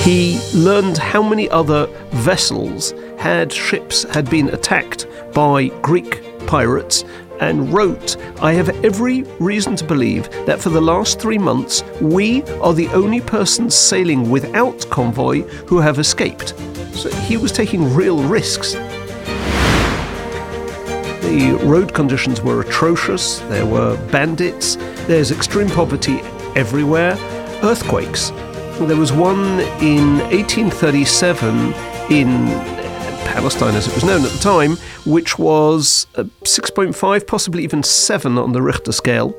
He learned how many other vessels had ships had been attacked by Greek pirates and wrote, I have every reason to believe that for the last three months we are the only persons sailing without convoy who have escaped. So he was taking real risks. The road conditions were atrocious, there were bandits, there's extreme poverty everywhere, earthquakes. There was one in 1837 in Palestine, as it was known at the time, which was uh, 6.5, possibly even 7 on the Richter scale.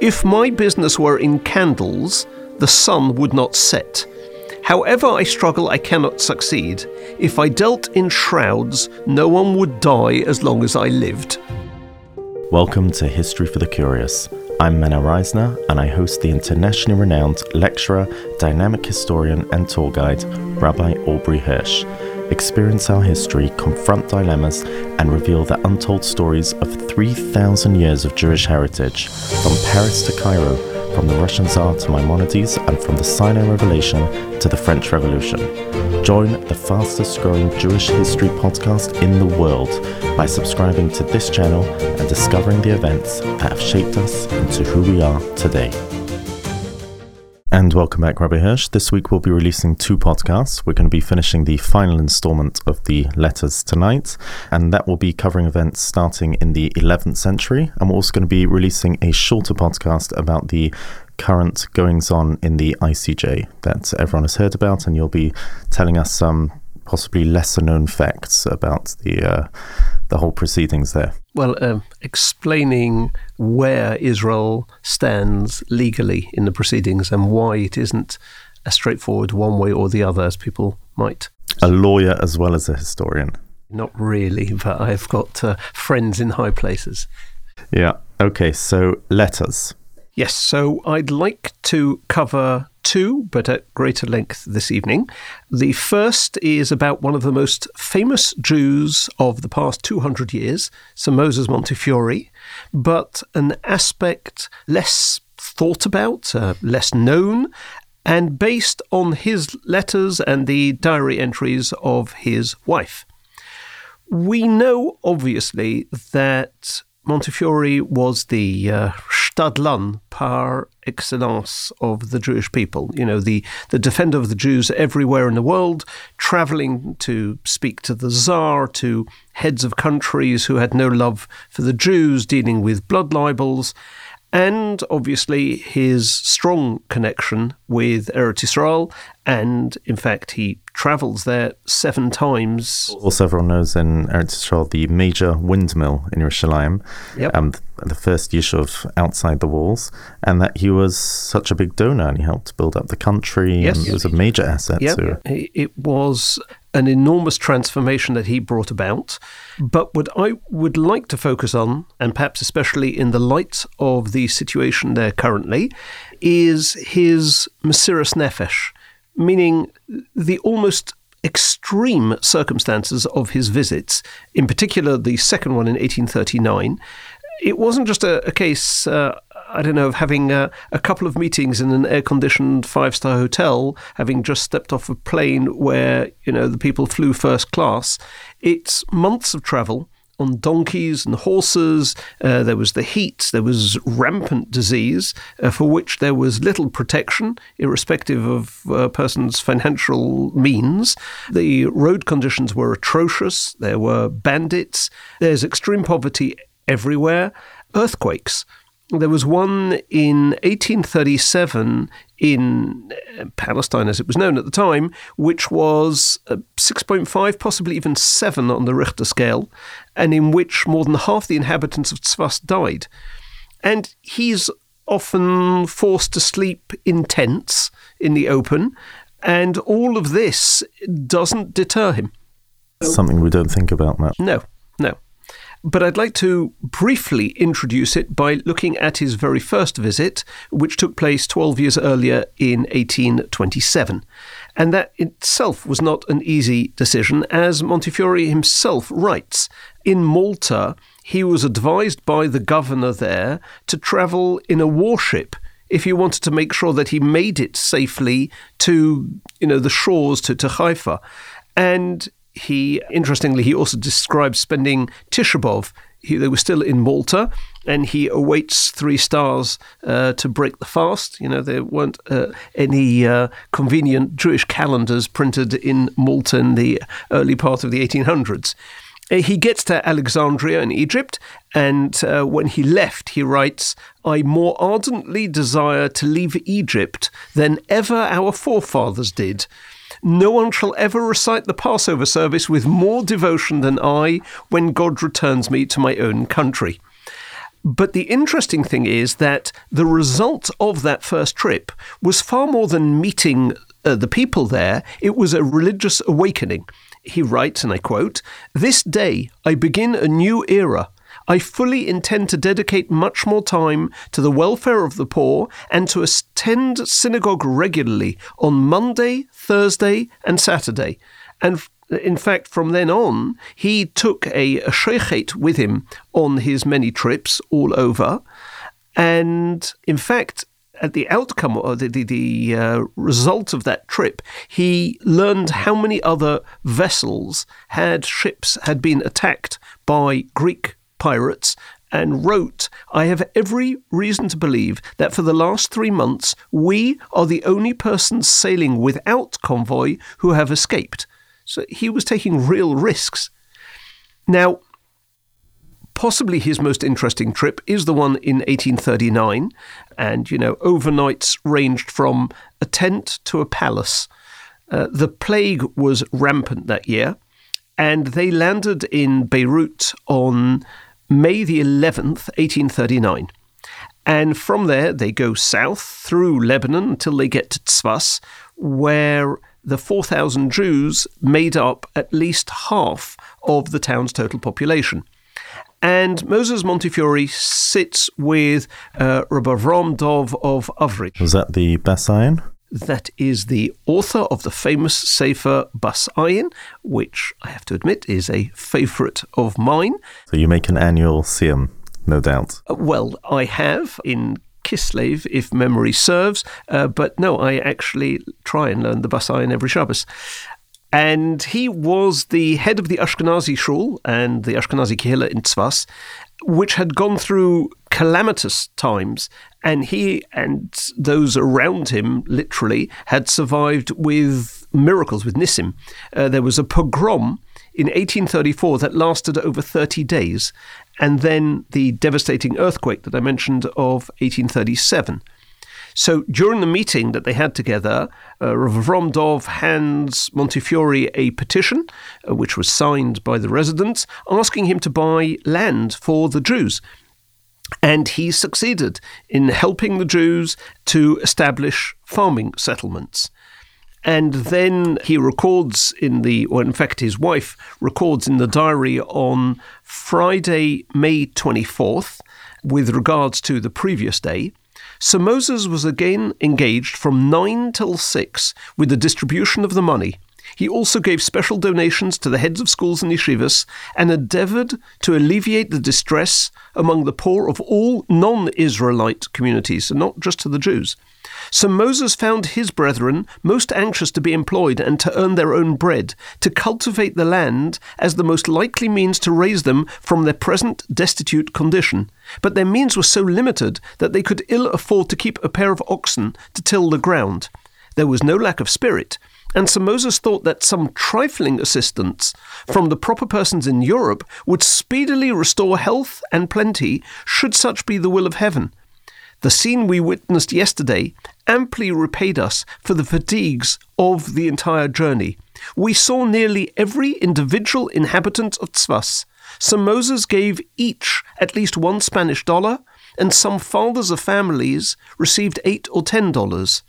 If my business were in candles, the sun would not set. However I struggle, I cannot succeed. If I dealt in shrouds, no one would die as long as I lived. Welcome to History for the Curious. I'm Mena Reisner, and I host the internationally renowned lecturer, dynamic historian, and tour guide, Rabbi Aubrey Hirsch. Experience our history, confront dilemmas, and reveal the untold stories of 3,000 years of Jewish heritage, from Paris to Cairo, from the Russian Tsar to Maimonides, and from the Sinai Revelation to the French Revolution. Join the fastest growing Jewish history podcast in the world by subscribing to this channel and discovering the events that have shaped us into who we are today. And welcome back, Rabbi Hirsch. This week we'll be releasing two podcasts. We're going to be finishing the final installment of the letters tonight, and that will be covering events starting in the 11th century. And we're also going to be releasing a shorter podcast about the current goings on in the ICJ that everyone has heard about, and you'll be telling us some possibly lesser known facts about the uh, the whole proceedings there. Well, um, explaining where Israel stands legally in the proceedings and why it isn't a straightforward one way or the other, as people might. A lawyer as well as a historian. Not really, but I've got uh, friends in high places. Yeah. Okay. So letters. Yes. So I'd like to cover two, but at greater length this evening. The first is about one of the most famous Jews of the past 200 years, Sir Moses Montefiore, but an aspect less thought about, uh, less known, and based on his letters and the diary entries of his wife. We know, obviously, that Montefiore was the uh, Stadlan par excellence of the Jewish people. You know, the, the defender of the Jews everywhere in the world, traveling to speak to the Tsar, to heads of countries who had no love for the Jews, dealing with blood libels, and obviously his strong connection with Eretz Israel. And in fact, he travels there seven times. Also, everyone knows in Eretz Israel the major windmill in Yerushalayim, yep. um, the first yishuv outside the walls, and that he was such a big donor and he helped build up the country. Yes. And he was a major asset. Yep. To... It was an enormous transformation that he brought about. But what I would like to focus on, and perhaps especially in the light of the situation there currently, is his Mesiras Nefesh, meaning the almost extreme circumstances of his visits, in particular the second one in 1839. It wasn't just a, a case, uh, I don't know, of having a, a couple of meetings in an air conditioned five star hotel, having just stepped off a plane where, you know, the people flew first class. It's months of travel on donkeys and horses. Uh, there was the heat. There was rampant disease uh, for which there was little protection, irrespective of a person's financial means. The road conditions were atrocious. There were bandits. There's extreme poverty everywhere. Earthquakes. There was one in 1837 in uh, Palestine, as it was known at the time, which was 6.5, possibly even 7 on the Richter scale, and in which more than half the inhabitants of Tzfas died. And he's often forced to sleep in tents in the open, and all of this doesn't deter him. Something we don't think about much. No, no. But I'd like to briefly introduce it by looking at his very first visit, which took place 12 years earlier in 1827. And that itself was not an easy decision, as Montefiore himself writes. In Malta, he was advised by the governor there to travel in a warship if he wanted to make sure that he made it safely to, you know, the shores to, to Haifa. And he, interestingly, he also describes spending Tisha B'Av he, they were still in Malta, and he awaits three stars uh, to break the fast. You know, there weren't uh, any uh, convenient Jewish calendars printed in Malta in the early part of the 1800s. Uh, he gets to Alexandria in Egypt, and uh, when he left, he writes, I more ardently desire to leave Egypt than ever our forefathers did. No one shall ever recite the Passover service with more devotion than I when God returns me to my own country. But the interesting thing is that the result of that first trip was far more than meeting uh, the people there, it was a religious awakening. He writes, and I quote, This day I begin a new era I fully intend to dedicate much more time to the welfare of the poor and to attend synagogue regularly on Monday, Thursday, and Saturday. And in fact, from then on, he took a, a with him on his many trips all over. And in fact, at the outcome or the, the, the uh, result of that trip, he learned how many other vessels had ships had been attacked by Greek pirates and wrote, I have every reason to believe that for the last three months we are the only persons sailing without convoy who have escaped. So he was taking real risks. Now, possibly his most interesting trip is the one in 1839, and, you know, overnights ranged from a tent to a palace. Uh, the plague was rampant that year, and they landed in Beirut on May the 11th, 1839. And from there, they go south through Lebanon until they get to Tzfas, where the 4,000 Jews made up at least half of the town's total population. And Moses Montefiore sits with uh, Rabbi Avram Dov of Avrik. Was that the Bas Ayin? That is the author of the famous Sefer Bas Ayin, which I have to admit is a favourite of mine. So you make an annual siyum, no doubt. Uh, well, I have in Kislev, if memory serves, uh, but no, I actually try and learn the Bas Ayin every Shabbos. And he was the head of the Ashkenazi shul and the Ashkenazi kehillah in Tzfas, which had gone through calamitous times, and he and those around him literally had survived with miracles, with Nissim. Uh, there was a pogrom in 1834 that lasted over 30 days, and then the devastating earthquake that I mentioned of 1837. So during the meeting that they had together, uh, Rav Dov hands Montefiore a petition, uh, which was signed by the residents, asking him to buy land for the Jews. And he succeeded in helping the Jews to establish farming settlements. And then he records in the, or in fact, his wife records in the diary on Friday, May 24th, with regards to the previous day, Sir Moses was again engaged from 9 till 6 with the distribution of the money. He also gave special donations to the heads of schools and yeshivas and endeavored to alleviate the distress among the poor of all non Israelite communities, and not just to the Jews. So Moses found his brethren most anxious to be employed and to earn their own bread, to cultivate the land as the most likely means to raise them from their present destitute condition. But their means were so limited that they could ill afford to keep a pair of oxen to till the ground. There was no lack of spirit, and Sir Moses thought that some trifling assistance from the proper persons in Europe would speedily restore health and plenty, should such be the will of heaven. The scene we witnessed yesterday amply repaid us for the fatigues of the entire journey. We saw nearly every individual inhabitant of Tzfas. Sir Moses gave each at least one Spanish dollar, and some fathers of families received eight or ten dollars.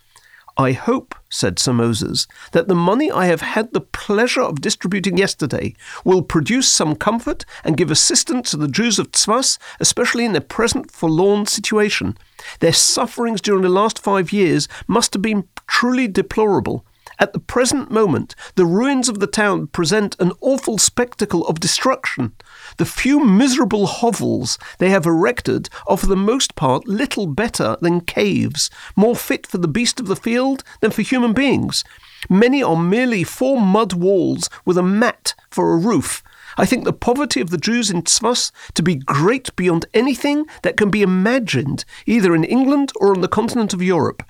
I hope, said Sir Moses, that the money I have had the pleasure of distributing yesterday will produce some comfort and give assistance to the Jews of Tzfas, especially in their present forlorn situation. Their sufferings during the last five years must have been truly deplorable. At the present moment, the ruins of the town present an awful spectacle of destruction. The few miserable hovels they have erected are for the most part little better than caves, more fit for the beast of the field than for human beings. Many are merely four mud walls with a mat for a roof. I think the poverty of the Jews in Tzfas to be great beyond anything that can be imagined, either in England or on the continent of Europe.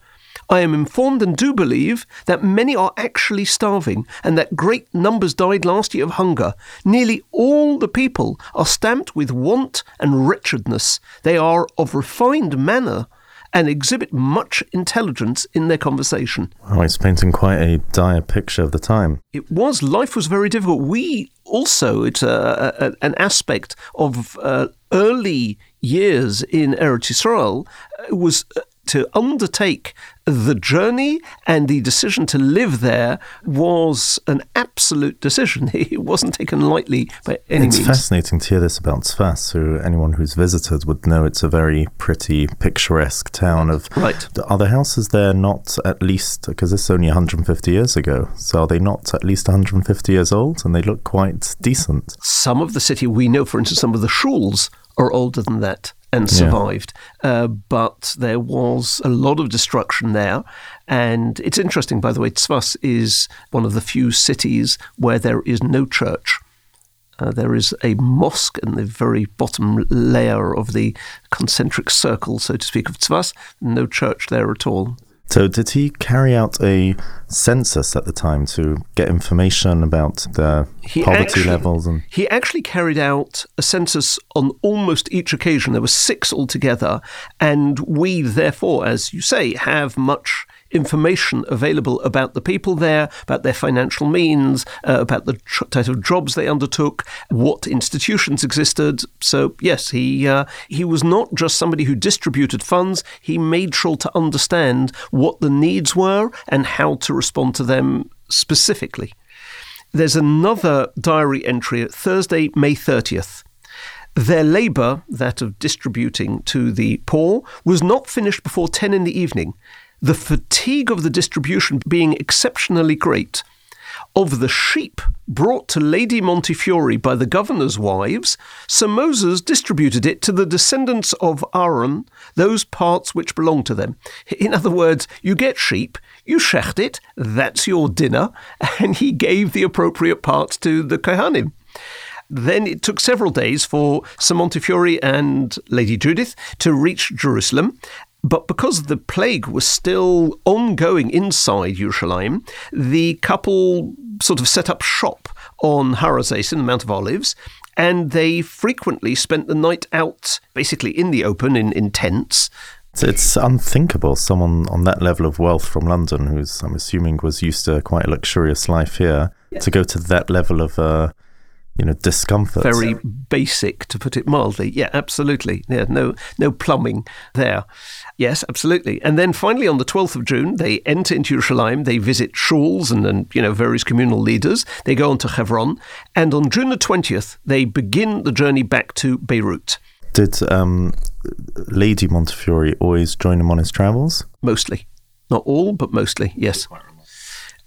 I am informed and do believe that many are actually starving and that great numbers died last year of hunger. Nearly all the people are stamped with want and wretchedness. They are of refined manner and exhibit much intelligence in their conversation. Oh, it's painting quite a dire picture of the time. It was. Life was very difficult. We also, it's a, a, an aspect of uh, early years in Eretz Israel, uh, was uh, to undertake the journey and the decision to live there was an absolute decision. It wasn't taken lightly by any it's means. It's fascinating to hear this about Tzfas. who anyone who's visited would know it's a very pretty, picturesque town. Of right. Are the houses there not at least because this is only 150 years ago? So are they not at least 150 years old? And they look quite decent. Some of the city we know, for instance, some of the shuls are older than that and survived. Yeah. Uh, but there was a lot of destruction there. And it's interesting, by the way, Tzfas is one of the few cities where there is no church. Uh, there is a mosque in the very bottom layer of the concentric circle, so to speak, of Tzfas. No church there at all. So, did he carry out a census at the time to get information about the he poverty actually, levels? And he actually carried out a census on almost each occasion. There were six altogether, and we, therefore, as you say, have much information available about the people there, about their financial means, uh, about the tr- type of jobs they undertook, what institutions existed. So yes, he uh, he was not just somebody who distributed funds. He made sure to understand what the needs were and how to respond to them specifically. There's another diary entry Thursday, May 30th. Their labour, that of distributing to the poor, was not finished before 10 in the evening the fatigue of the distribution being exceptionally great. Of the sheep brought to Lady Montefiore by the governor's wives, Sir Moses distributed it to the descendants of Aaron, those parts which belong to them. In other words, you get sheep, you shecht it, that's your dinner, and he gave the appropriate parts to the Kohanim. Then it took several days for Sir Montefiore and Lady Judith to reach Jerusalem, but because the plague was still ongoing inside Yerushalayim, the couple sort of set up shop on Har HaZeisin, the Mount of Olives, and they frequently spent the night out, basically in the open, in, in tents. So it's unthinkable someone on that level of wealth from London, who's I'm assuming was used to quite a luxurious life here, yeah. to go to that level of uh, you know discomfort. Very basic, to put it mildly. Yeah, absolutely. Yeah, no no plumbing there. Yes, absolutely. And then finally, on the 12th of June, they enter into Jerusalem. They visit shuls and, and you know various communal leaders. They go on to Hebron, and on June the 20th, they begin the journey back to Beirut. Did um, Lady Montefiore always join him on his travels? Mostly, not all, but mostly. Yes.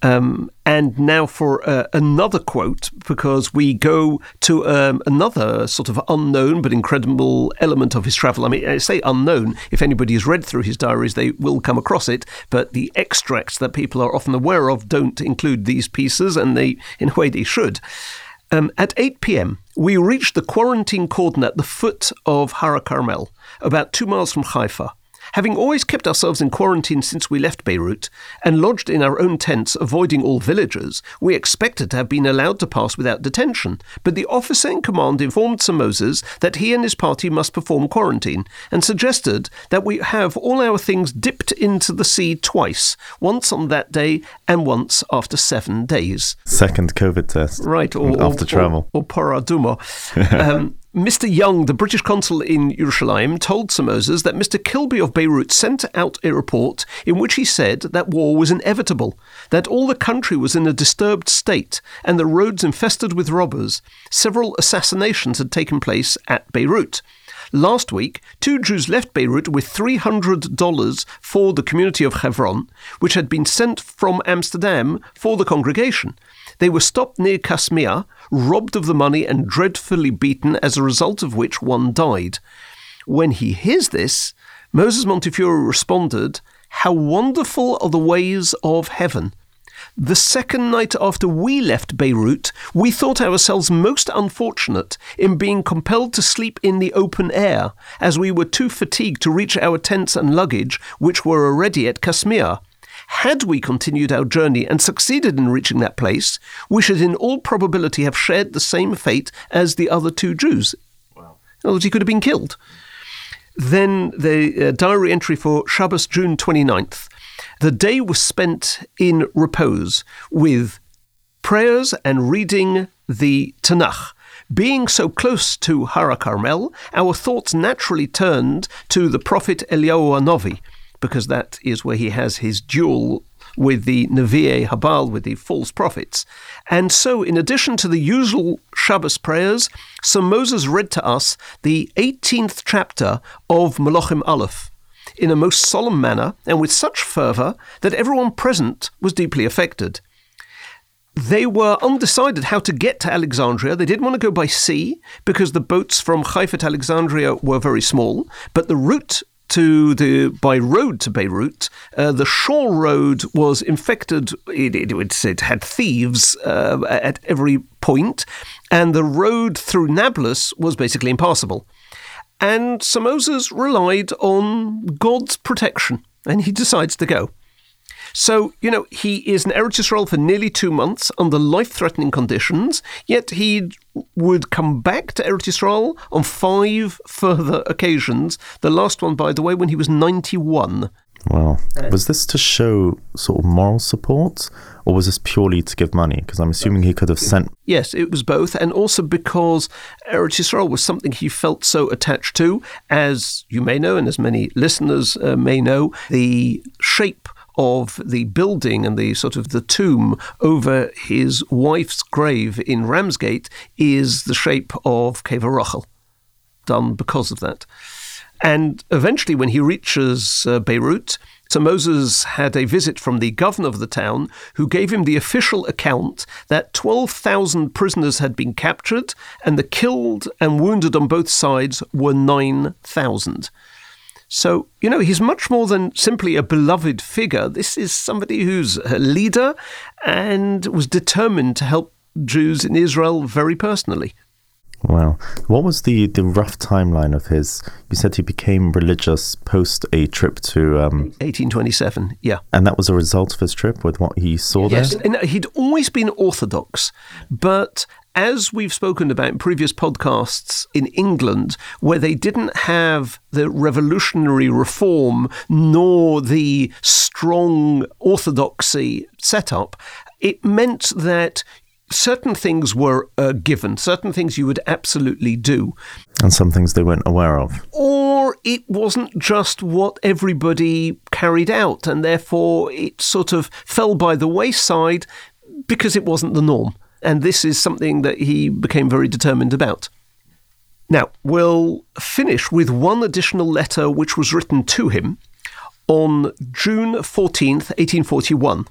Um, and now for uh, another quote, because we go to um, another sort of unknown but incredible element of his travel. I mean, I say unknown. If anybody has read through his diaries, they will come across it. But the extracts that people are often aware of don't include these pieces, and they, in a way, they should. Um, at 8 p.m., we reached the quarantine cordon at the foot of Har Carmel, about two miles from Haifa. Having always kept ourselves in quarantine since we left Beirut, and lodged in our own tents, avoiding all villagers, we expected to have been allowed to pass without detention. But the officer in command informed Sir Moses that he and his party must perform quarantine, and suggested that we have all our things dipped into the sea twice, once on that day and once after seven days. Second COVID test. Right, or after or, travel. Or, or paraduma. um, Mr. Young, the British consul in Jerusalem, told Sir Moses that Mr. Kilby of Beirut sent out a report in which he said that war was inevitable, that all the country was in a disturbed state, and the roads infested with robbers. Several assassinations had taken place at Beirut. Last week, two Jews left Beirut with $300 for the community of Hebron, which had been sent from Amsterdam for the congregation. They were stopped near Kasmia, robbed of the money, and dreadfully beaten, as a result of which one died. When he hears this, Moses Montefiore responded, How wonderful are the ways of heaven! The second night after we left Beirut, we thought ourselves most unfortunate in being compelled to sleep in the open air, as we were too fatigued to reach our tents and luggage, which were already at Kasmia. Had we continued our journey and succeeded in reaching that place, we should in all probability have shared the same fate as the other two Jews. Wow. In other words, he could have been killed. Then the uh, diary entry for Shabbos, June 29th. The day was spent in repose with prayers and reading the Tanakh. Being so close to Hara Carmel, our thoughts naturally turned to the prophet Eliyahu Hanavi, because that is where he has his duel with the Nevi'e Habal, with the false prophets. And so, in addition to the usual Shabbos prayers, Sir Moses read to us the 18th chapter of Malachim Aleph in a most solemn manner and with such fervour that everyone present was deeply affected. They were undecided how to get to Alexandria. They didn't want to go by sea because the boats from Haifa to Alexandria were very small, but the route to the by road to Beirut. Uh, the shore road was infected. It, it, it had thieves uh, at every point, and the road through Nablus was basically impassable. And Sir Moses relied on God's protection, and he decides to go. So, you know, he is in Eretz for nearly two months under life threatening conditions, yet he would come back to Eretz on five further occasions. The last one, by the way, when he was 91. Wow. Was this to show sort of moral support or was this purely to give money? Because I'm assuming he could have sent. Yes, it was both. And also because Eretz Yisrael was something he felt so attached to. As you may know, and as many listeners uh, may know, the shape of the building and the sort of the tomb over his wife's grave in Ramsgate is the shape of Kever Rachel, done because of that. And eventually, when he reaches uh, Beirut, Sir Moses had a visit from the governor of the town, who gave him the official account that 12,000 prisoners had been captured, and the killed and wounded on both sides were 9,000. So, you know, he's much more than simply a beloved figure. This is somebody who's a leader and was determined to help Jews in Israel very personally. Wow. What was the, the rough timeline of his? You said he became religious post a trip to. Um, 1827, yeah. And that was a result of his trip with what he saw yes. there? Yes. He'd always been Orthodox, but as we've spoken about in previous podcasts in England, where they didn't have the revolutionary reform nor the strong orthodoxy setup, it meant that certain things were uh, given, certain things you would absolutely do. And some things they weren't aware of. Or it wasn't just what everybody carried out, and therefore it sort of fell by the wayside because it wasn't the norm. And this is something that he became very determined about. Now, we'll finish with one additional letter which was written to him on June 14th, 1841.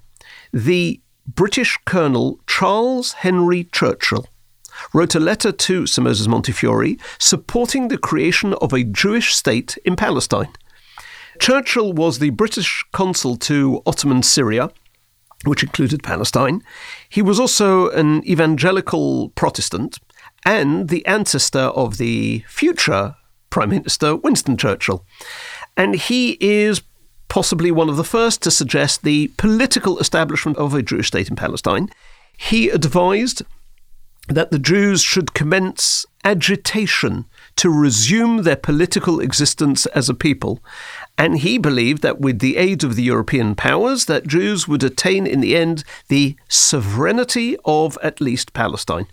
The British Colonel Charles Henry Churchill wrote a letter to Sir Moses Montefiore supporting the creation of a Jewish state in Palestine. Churchill was the British consul to Ottoman Syria, which included Palestine. He was also an evangelical Protestant and the ancestor of the future Prime Minister Winston Churchill. And he is possibly one of the first to suggest the political establishment of a Jewish state in Palestine. He advised that the Jews should commence agitation to resume their political existence as a people. And he believed that with the aid of the European powers, that Jews would attain in the end the sovereignty of at least Palestine.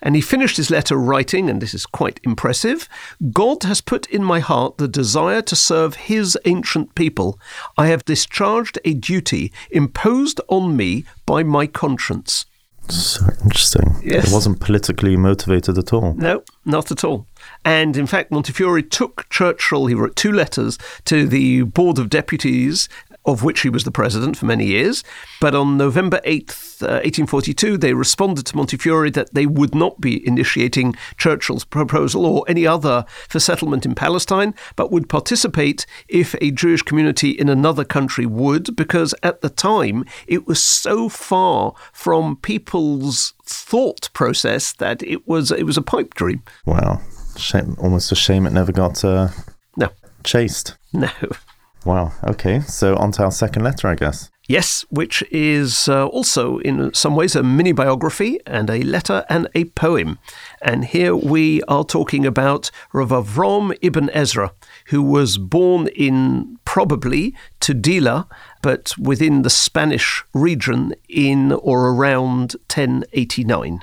And he finished his letter writing, and this is quite impressive God has put in my heart the desire to serve his ancient people. I have discharged a duty imposed on me by my conscience. So interesting. Yes. It wasn't politically motivated at all. No, not at all. And in fact, Montefiore took Churchill, he wrote two letters to the Board of Deputies of which he was the president for many years. But on November 8th, uh, 1842, they responded to Montefiore that they would not be initiating Churchill's proposal or any other for settlement in Palestine, but would participate if a Jewish community in another country would, because at the time it was so far from people's thought process that it was it was a pipe dream. Wow, shame, almost a shame it never got uh, no chased. No. Wow. Okay. So on to our second letter, I guess. Yes, which is uh, also in some ways a mini biography and a letter and a poem. And here we are talking about Rav Avram ibn Ezra, who was born in probably Tudela, but within the Spanish region in or around 1089.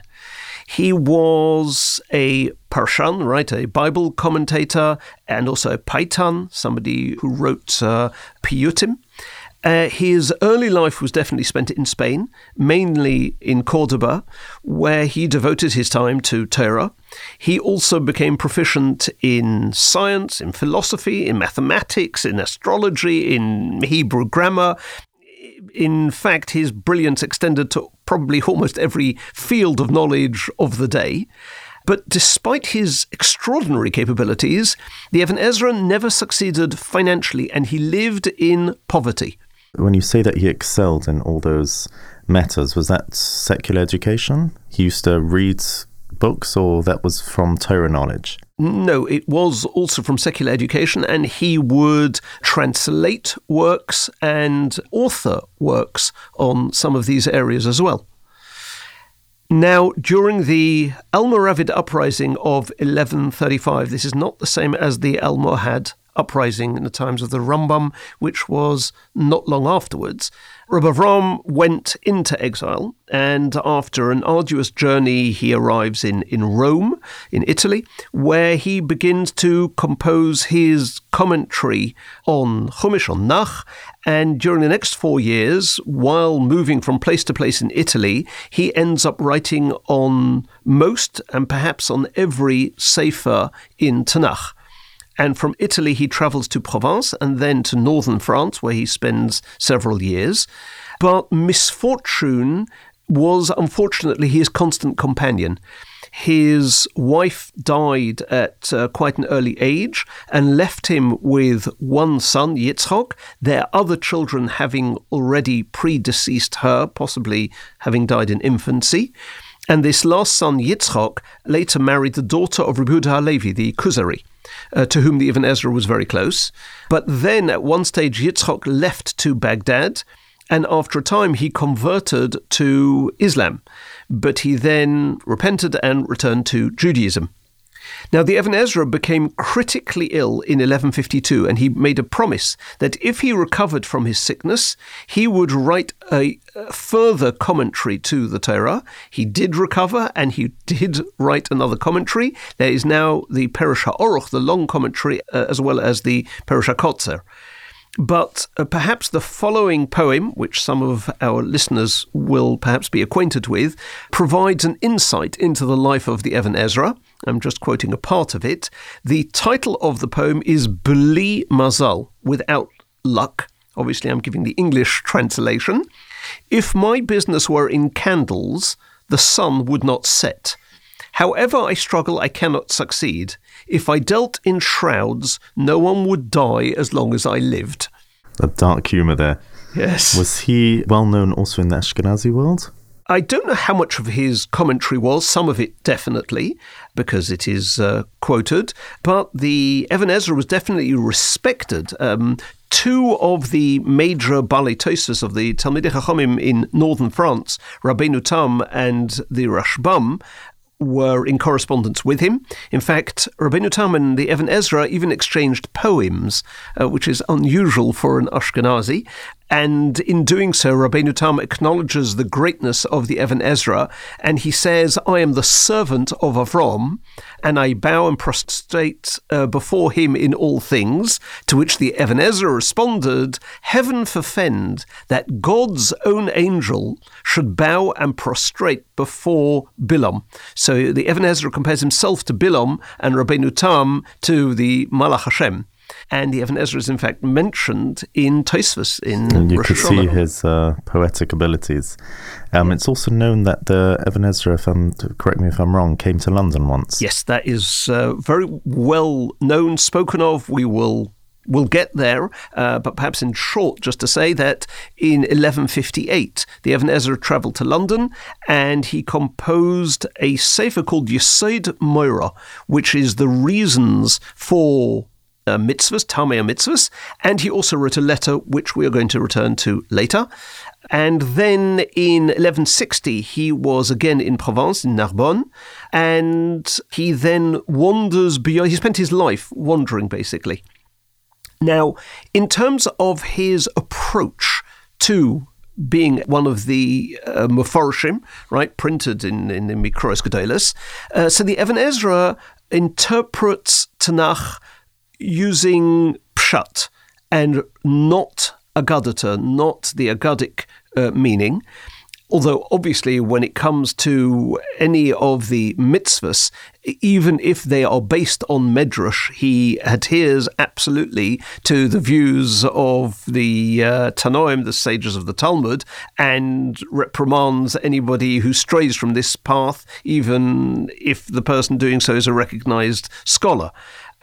He was a Parshan, right, a Bible commentator, and also a Paitan, somebody who wrote uh, Piyutim. Uh, his early life was definitely spent in Spain, mainly in Cordoba, where he devoted his time to Torah. He also became proficient in science, in philosophy, in mathematics, in astrology, in Hebrew grammar, in fact, his brilliance extended to probably almost every field of knowledge of the day. But despite his extraordinary capabilities, the Even Ezra never succeeded financially and he lived in poverty. When you say that he excelled in all those matters, was that secular education? He used to read books or that was from Torah knowledge? No, it was also from secular education, and he would translate works and author works on some of these areas as well. Now, during the Almoravid uprising of 1135, this is not the same as the Almohad uprising in the times of the Rambam, which was not long afterwards. Rabbi Avram went into exile, and after an arduous journey, he arrives in, in Rome, in Italy, where he begins to compose his commentary on Chumash, on Nach, and during the next four years, while moving from place to place in Italy, he ends up writing on most and perhaps on every Sefer in Tanakh. And from Italy, he travels to Provence and then to northern France, where he spends several years. But misfortune was unfortunately his constant companion. His wife died at uh, quite an early age and left him with one son, Yitzhak, their other children having already predeceased her, possibly having died in infancy. And this last son, Yitzhak, later married the daughter of Rabbi Halevi, the Kuzari uh, to whom the Ibn Ezra was very close. But then at one stage, Yitzchok left to Baghdad, and after a time, he converted to Islam. But he then repented and returned to Judaism. Now, the Even Ezra became critically ill in 1152, and he made a promise that if he recovered from his sickness, he would write a further commentary to the Torah. He did recover, and he did write another commentary. There is now the Perush HaOruch, the long commentary, uh, as well as the Perush HaKotzer. But uh, perhaps the following poem, which some of our listeners will perhaps be acquainted with, provides an insight into the life of the Even Ezra. I'm just quoting a part of it. The title of the poem is Beli Mazal, without luck. Obviously, I'm giving the English translation. If my business were in candles, the sun would not set. However I struggle, I cannot succeed. If I dealt in shrouds, no one would die as long as I lived. A dark humour there. Yes. Was he well known also in the Ashkenazi world? I don't know how much of his commentary was, some of it definitely, because it is uh, quoted, but the Even Ezra was definitely respected. Um, two of the major Balei of the Talmidei Chachamim in northern France, Rabbeinu Tam and the Rashbam, were in correspondence with him. In fact, Rabbeinu Tam and the Even Ezra even exchanged poems, uh, which is unusual for an Ashkenazi. And in doing so, Rabbeinu Tam acknowledges the greatness of the Even Ezra, and he says, I am the servant of Avram, and I bow and prostrate uh, before him in all things. To which the Even Ezra responded, Heaven forfend that God's own angel should bow and prostrate before Bilam. So the Even Ezra compares himself to Bilam and Rabbeinu Tam to the Malach Hashem and the Even Ezra is in fact mentioned in Tosfos in and you Rosh could see his uh, poetic abilities. Um, It's also known that the Even Ezra, if I'm correct me if I'm wrong, came to London once. Yes, that is uh, very well known, spoken of. We will We'll get there, uh, but perhaps in short, just to say that in 1158, the Even Ezra travelled to London and he composed a sefer called Yesod Moira, which is the reasons for uh, mitzvahs, Tamei mitzvahs, and he also wrote a letter which we are going to return to later. And then in 1160, he was again in Provence, in Narbonne, and he then wanders beyond, he spent his life wandering basically. Now, in terms of his approach to being one of the uh, right, printed in, in the Mikros Gedolos, uh, so the Even Ezra interprets Tanakh using pshat and not agadata, not the agadic uh, meaning. Although, obviously, when it comes to any of the mitzvahs, even if they are based on Medrash, he adheres absolutely to the views of the uh, Tanoim, the sages of the Talmud, and reprimands anybody who strays from this path, even if the person doing so is a recognized scholar.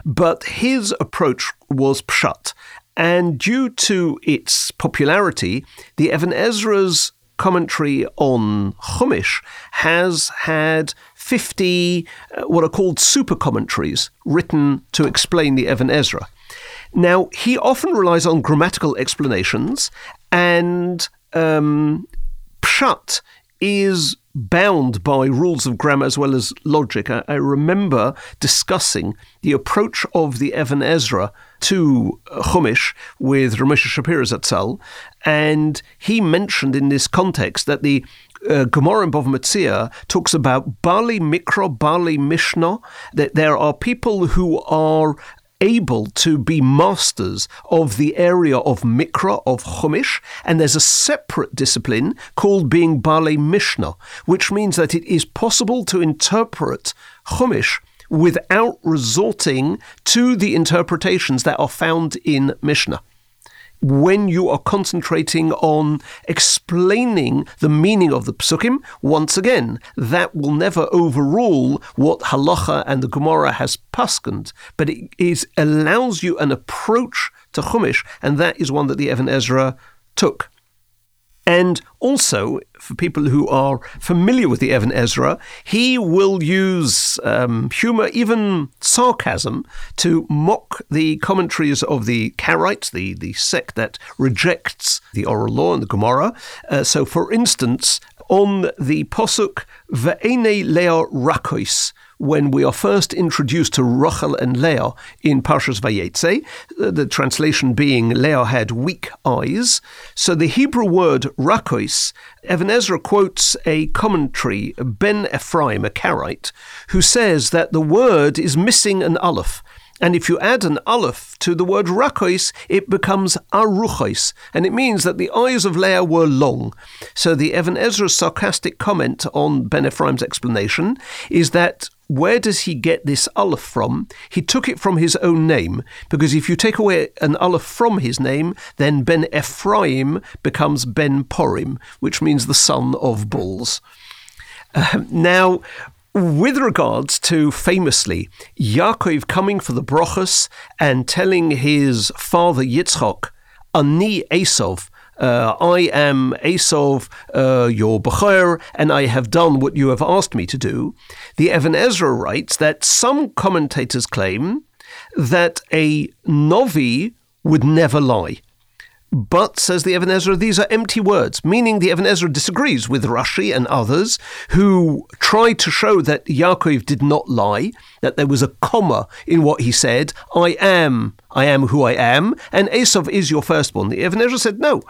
But his approach was pshat. And due to its popularity, the Even Ezra's commentary on Chumash has had 50 uh, what are called super commentaries written to explain the Even Ezra. Now, he often relies on grammatical explanations, and um, Pshat is bound by rules of grammar as well as logic. I, I, remember discussing the approach of the Even Ezra to Chumash with Ramesh Shapiro Zatzal, and he mentioned in this context that the uh, Gemara in Bava Metzia talks about Bali Mikra, Bali Mishnah, that there are people who are able to be masters of the area of Mikra, of Chumash, and there's a separate discipline called being Bale Mishnah, which means that it is possible to interpret Chumash without resorting to the interpretations that are found in Mishnah when you are concentrating on explaining the meaning of the psukim, once again, that will never overrule what halacha and the Gemara has paskened, but it is, allows you an approach to Chumash, and that is one that the Even Ezra took. And also, for people who are familiar with the Even Ezra, he will use um, humor, even sarcasm, to mock the commentaries of the Karaites, the, the sect that rejects the oral law and the Gemara. Uh, so, for instance, on the posuk Ve'ene Lea Rakois, when we are first introduced to Rachel and Leah in Parshas Vayetze, uh, the translation being Leah had weak eyes. So the Hebrew word rakois, Ezra quotes a commentary, Ben Ephraim, a Karaite, who says that the word is missing an aleph. And if you add an aleph to the word rakois, it becomes aruchois, and it means that the eyes of Leah were long. So the Even Ezra's sarcastic comment on Ben Ephraim's explanation is that where does he get this aleph from? He took it from his own name, because if you take away an aleph from his name, then Ben Ephraim becomes Ben Porim, which means the son of bulls. Uh, now, with regards to famously Yaakov coming for the brochus and telling his father Yitzchok, Ani Esov, uh, I am Esov, uh, your Becher, and I have done what you have asked me to do. The Even Ezra writes that some commentators claim that a Novi would never lie. But, says the Even Ezra, these are empty words, meaning the Even Ezra disagrees with Rashi and others who tried to show that Yaakov did not lie, that there was a comma in what he said, I am, I am who I am, and Esav is your firstborn. The Even Ezra said, no,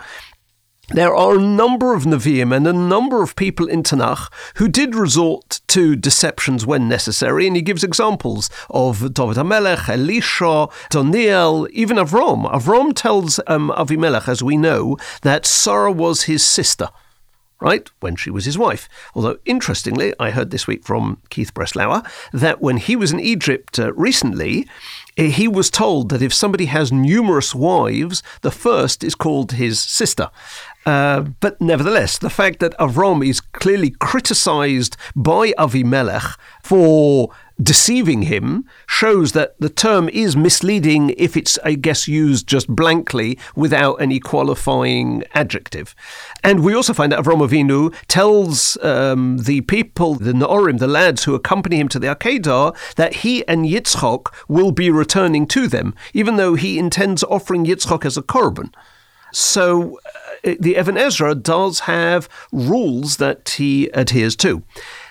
there are a number of Nevi'im and a number of people in Tanakh who did resort to deceptions when necessary, and he gives examples of David HaMelech, Elisha, Daniel, even Avram. Avram tells um, Avimelech, as we know, that Sarah was his sister right, when she was his wife. Although, interestingly, I heard this week from Keith Breslauer that when he was in Egypt uh, recently, he was told that if somebody has numerous wives, the first is called his sister. Uh, but nevertheless, the fact that Avram is clearly criticized by Avimelech for deceiving him shows that the term is misleading if it's, I guess, used just blankly without any qualifying adjective. And we also find that Avram Avinu tells um, the people, the Naorim, the lads who accompany him to the Akedah, that he and Yitzchok will be returning to them, even though he intends offering Yitzchok as a korban. So uh, the Even Ezra does have rules that he adheres to.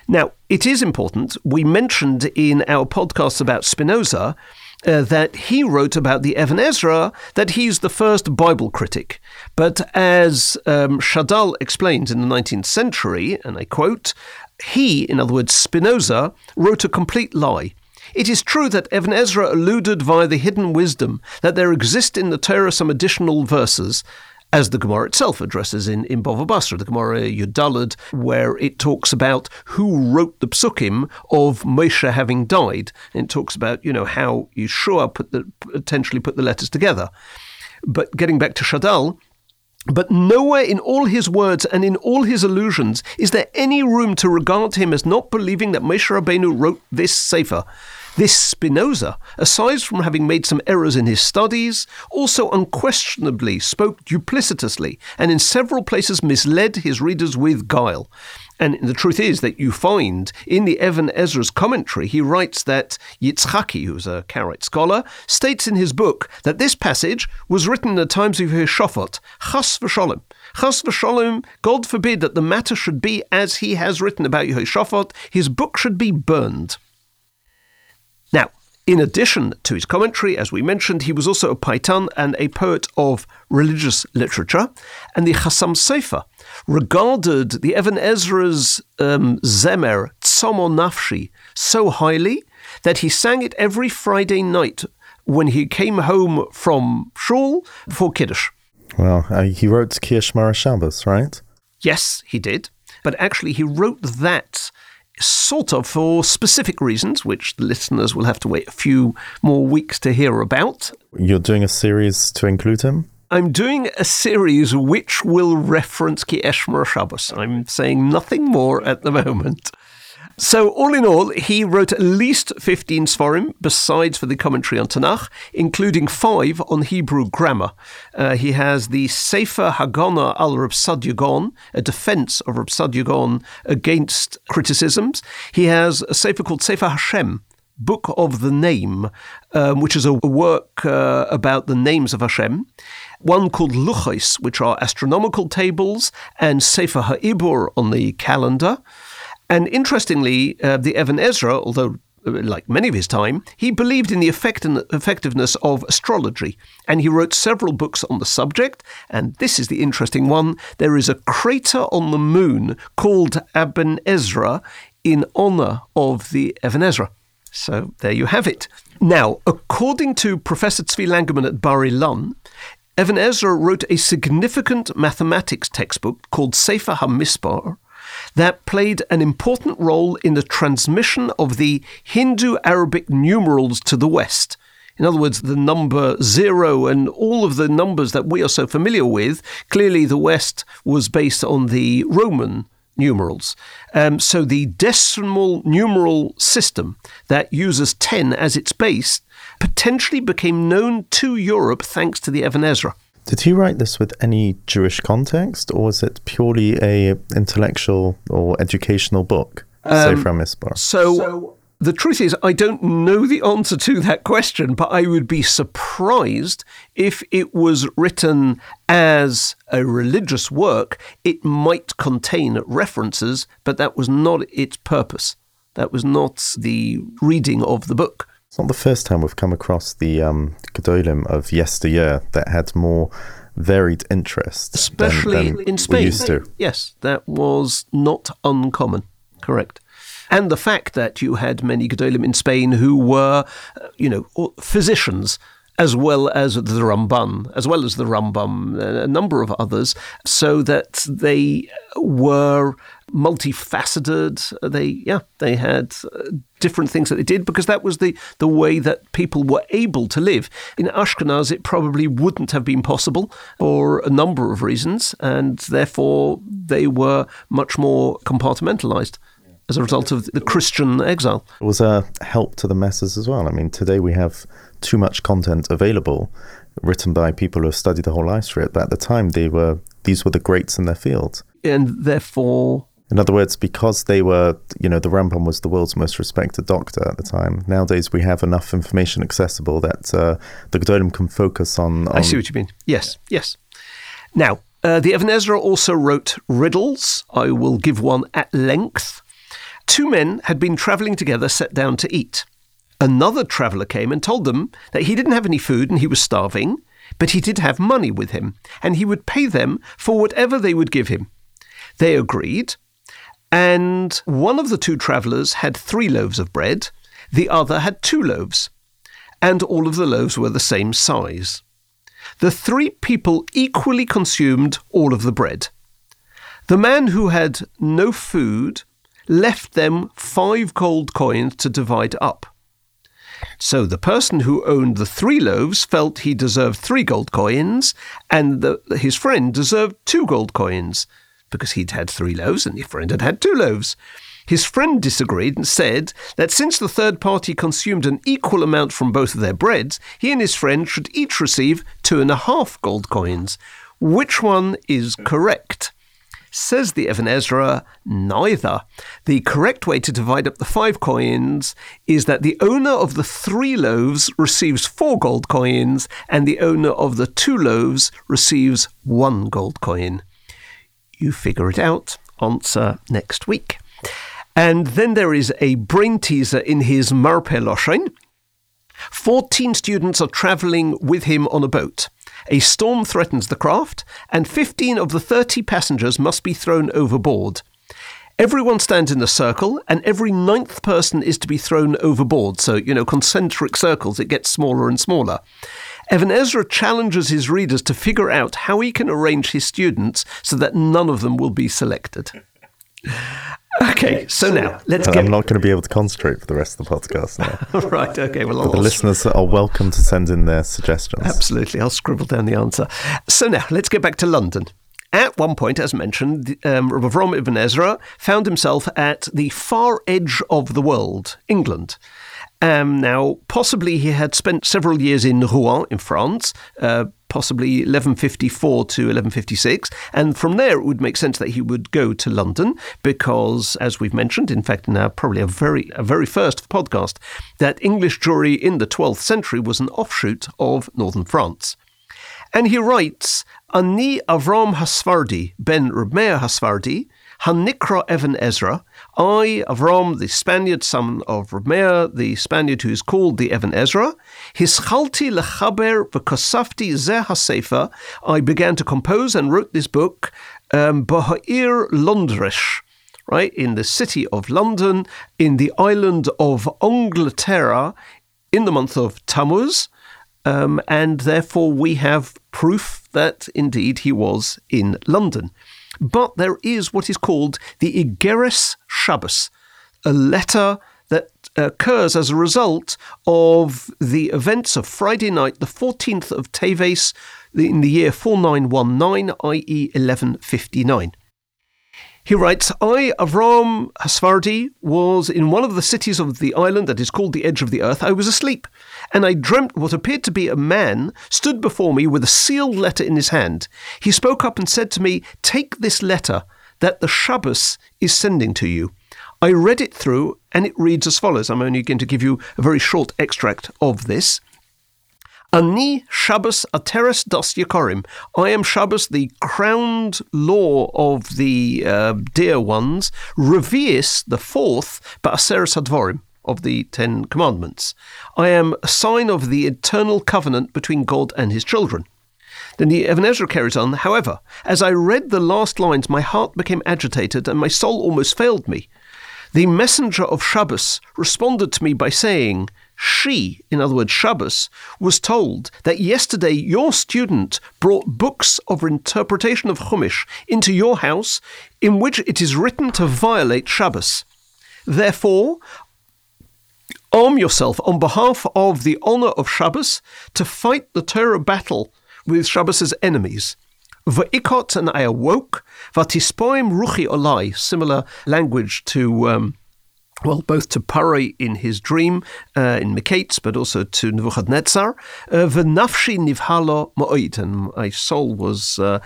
Now, it is important. We mentioned in our podcast about Spinoza uh, that he wrote about the Even Ezra that he's the first Bible critic. But as um, Shadal explains in the 19th century, and I quote, he, in other words, Spinoza, wrote a complete lie. It is true that Even Ezra alluded via the hidden wisdom that there exist in the Torah some additional verses, as the Gemara itself addresses in, in Bava Basra, the Gemara Yudalad, where it talks about who wrote the psukim of Moshe having died. And it talks about, you know, how Yehoshua put the, potentially put the letters together. But getting back to Shadal, but nowhere in all his words and in all his allusions is there any room to regard him as not believing that Moshe Rabbeinu wrote this Sefer. This Spinoza, aside from having made some errors in his studies, also unquestionably spoke duplicitously and in several places misled his readers with guile. And the truth is that you find in the Even Ezra's commentary, he writes that Yitzchaki, who's a Karaite scholar, states in his book that this passage was written in the times of Yehoshaphat, Chas v'sholem. Chas v'sholem, God forbid that the matter should be as he has written about Yehoshaphat, his book should be burned. Now, in addition to his commentary, as we mentioned, he was also a paitan and a poet of religious literature. And the Chassam Sofer regarded the Even Ezra's um, Zemer, Tzomo Nafshi, so highly that he sang it every Friday night when he came home from shul for Kiddush. Well, uh, he wrote Ki Eshmer Shabbos, right? Yes, he did. But actually, he wrote that sort of for specific reasons, which the listeners will have to wait a few more weeks to hear about. You're doing a series to include him? I'm doing a series which will reference Ki Eshmer Shabbos. I'm saying nothing more at the moment. So, all in all, he wrote at least 15 Sforim, besides for the commentary on Tanakh, including five on Hebrew grammar. Uh, he has the Sefer Hagana al Reb Sadia a defense of Reb Sadia against criticisms. He has a Sefer called Sefer Hashem, Book of the Name, um, which is a work uh, about the names of Hashem. One called Luchos, which are astronomical tables, and Sefer Ha'ibur on the calendar. And interestingly, uh, the Even Ezra, although uh, like many of his time, he believed in the effect effectiveness of astrology, and he wrote several books on the subject. And this is the interesting one. There is a crater on the moon called Aben Ezra in honor of the Even Ezra. So there you have it. Now, according to Professor Tzvi Langermann at Bar Ilan, Even Ezra wrote a significant mathematics textbook called Sefer HaMispar, that played an important role in the transmission of the Hindu Arabic numerals to the West. In other words, the number zero and all of the numbers that we are so familiar with, clearly the West was based on the Roman numerals. Um, so the decimal numeral system that uses 10 as its base potentially became known to Europe thanks to the Even Ezra. Did he write this with any Jewish context, or was it purely a intellectual or educational book? Um, so, so The truth is, I don't know the answer to that question, but I would be surprised if it was written as a religious work. It might contain references, but that was not its purpose. That was not the reading of the book. It's not the first time we've come across the um, Gedolim of yesteryear that had more varied interests, especially than, than in Spain. Used to. Yes, that was not uncommon. Correct. And the fact that you had many Gedolim in Spain who were, uh, you know, physicians as well as the Ramban, as well as the Rambam, a number of others, so that they were multifaceted. They, yeah, they had uh, different things that they did because that was the, the way that people were able to live. In Ashkenaz, it probably wouldn't have been possible for a number of reasons, and therefore they were much more compartmentalized as a result of the Christian exile. It was a help to the masses as well. I mean, today we have too much content available written by people who have studied the whole it, but at the time they were these were the greats in their field. And therefore in other words, because they were, you know, the Rambam was the world's most respected doctor at the time. Nowadays, we have enough information accessible that uh, the Gedolim can focus on, on, I see what you mean. Yes, yes. Now, uh, the Even Ezra also wrote riddles. I will give one at length. Two men had been travelling together, sat down to eat. Another traveller came and told them that he didn't have any food and he was starving, but he did have money with him, and he would pay them for whatever they would give him. They agreed, and one of the two travellers had three loaves of bread, the other had two loaves, and all of the loaves were the same size. The three people equally consumed all of the bread. The man who had no food left them five gold coins to divide up. So the person who owned the three loaves felt he deserved three gold coins, and the, his friend deserved two gold coins because he'd had three loaves and his friend had had two loaves. His friend disagreed and said that since the third party consumed an equal amount from both of their breads, he and his friend should each receive two and a half gold coins. Which one is correct? Says the Even Ezra, neither. The correct way to divide up the five coins is that the owner of the three loaves receives four gold coins, and the owner of the two loaves receives one gold coin. You figure it out. Answer next week. And then there is a brain teaser in his Loshen. Fourteen students are travelling with him on a boat. A storm threatens the craft, and 15 of the 30 passengers must be thrown overboard. Everyone stands in a circle, and every ninth person is to be thrown overboard. So, you know, concentric circles, it gets smaller and smaller. Even Ezra challenges his readers to figure out how he can arrange his students so that none of them will be selected. Okay, so now let's get. I'm not going to be able to concentrate for the rest of the podcast now. right. Okay. Well, the listeners are welcome to send in their suggestions. Absolutely. I'll scribble down the answer. So now let's get back to London. At one point, as mentioned, um, Avram Ibn Ezra found himself at the far edge of the world, England. Um, now, possibly he had spent several years in Rouen in France, uh, possibly 1154 to 1156, and from there it would make sense that he would go to London because, as we've mentioned, in fact, in our probably a very a very first podcast, that English Jewry in the 12th century was an offshoot of northern France. And he writes, Ani Avram Hasfardi ben Reb Hasfardi, Hanikra Even Ezra, I, Avram, the Spaniard, son of Rameir, the Spaniard who is called the Even Ezra, Hischalti lechaber v'kosafti zeh hasefer, I began to compose and wrote this book, um, Baha'ir Londrish, right, in the city of London, in the island of Angleterre, in the month of Tammuz, um, and therefore we have proof that indeed he was in London. But there is what is called the Igeres Shabbos, a letter that occurs as a result of the events of Friday night, the 14th of Teves, in the year 4919, i.e., 1159. He writes, I, Avram Hasfardi, was in one of the cities of the island that is called the edge of the earth. I was asleep, and I dreamt what appeared to be a man stood before me with a sealed letter in his hand. He spoke up and said to me, Take this letter that the Shabbos is sending to you. I read it through, and it reads as follows. I'm only going to give you a very short extract of this. Ani Shabbos Ateres Das Yakorim. I am Shabbos, the crowned law of the uh, dear ones, Revius, the fourth, Ba'aseres Hadvorim, of the Ten Commandments. I am a sign of the eternal covenant between God and his children. Then the Even Ezra carries on, however, as I read the last lines, my heart became agitated and my soul almost failed me. The messenger of Shabbos responded to me by saying, she, in other words, Shabbos, was told that yesterday your student brought books of interpretation of Chumash into your house in which it is written to violate Shabbos. Therefore, arm yourself on behalf of the honor of Shabbos to fight the Torah battle with Shabbos's enemies. Va'ikot, and I awoke, vatispoim ruchi olai, similar language to um, well, both to Pare in his dream uh, in Miketz, but also to Nebuchadnezzar. Uh, V'nafshi nivhalo ma'oid, and my soul was uh,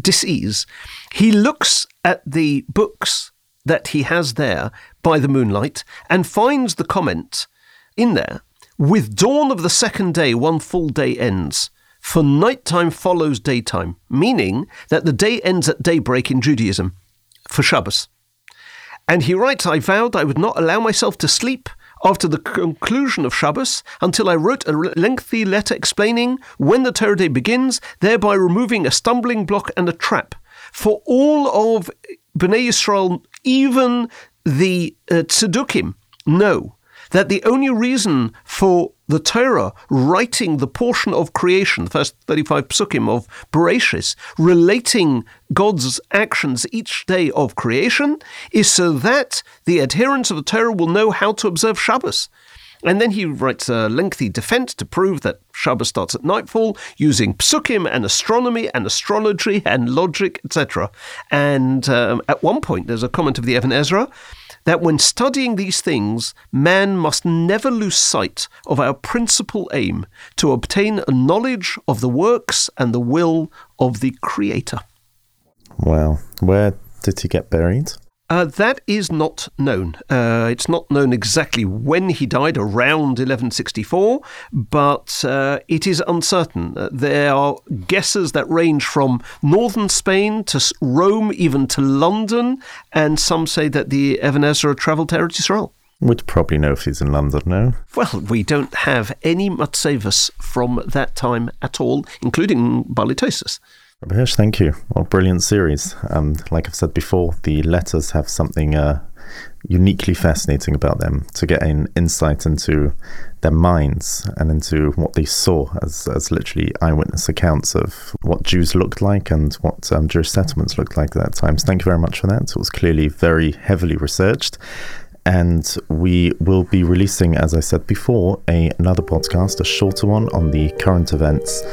disease. He looks at the books that he has there by the moonlight and finds the comment in there, with dawn of the second day, one full day ends. For nighttime follows daytime, meaning that the day ends at daybreak in Judaism for Shabbos. And he writes, I vowed I would not allow myself to sleep after the conclusion of Shabbos until I wrote a lengthy letter explaining when the Torah day begins, thereby removing a stumbling block and a trap. For all of Bnei Yisrael, even the uh, Tzedukim, know that the only reason for the Torah writing the portion of creation, the first 35 psukim of Bereshis, relating God's actions each day of creation, is so that the adherents of the Torah will know how to observe Shabbos. And then he writes a lengthy defense to prove that Shabbos starts at nightfall using psukim and astronomy and astrology and logic, etc. And um, at one point, there's a comment of the Even Ezra that when studying these things, man must never lose sight of our principal aim to obtain a knowledge of the works and the will of the Creator. Well, where did he get buried? Uh, that is not known. Uh, it's not known exactly when he died, around 1164, but uh, it is uncertain. Uh, there are guesses that range from northern Spain to Rome, even to London, and some say that the Even Ezra travelled to Eretz Israel. We'd probably know if he's in London now. Well, we don't have any Matsevus from that time at all, including Ba'alei Tosfos. Hirsch, thank you. Well, brilliant series. Um, like I've said before, the letters have something uh, uniquely fascinating about them to get an insight into their minds and into what they saw as, as literally eyewitness accounts of what Jews looked like and what um, Jewish settlements looked like at that time. So thank you very much for that. It was clearly very heavily researched. And we will be releasing, as I said before, a, another podcast, a shorter one on the current events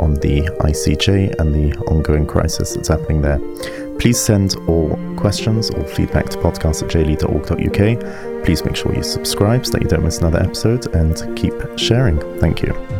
on the ICJ and the ongoing crisis that's happening there. Please send all questions or feedback to podcast at jlead.org.uk. Please make sure you subscribe so that you don't miss another episode and keep sharing. Thank you.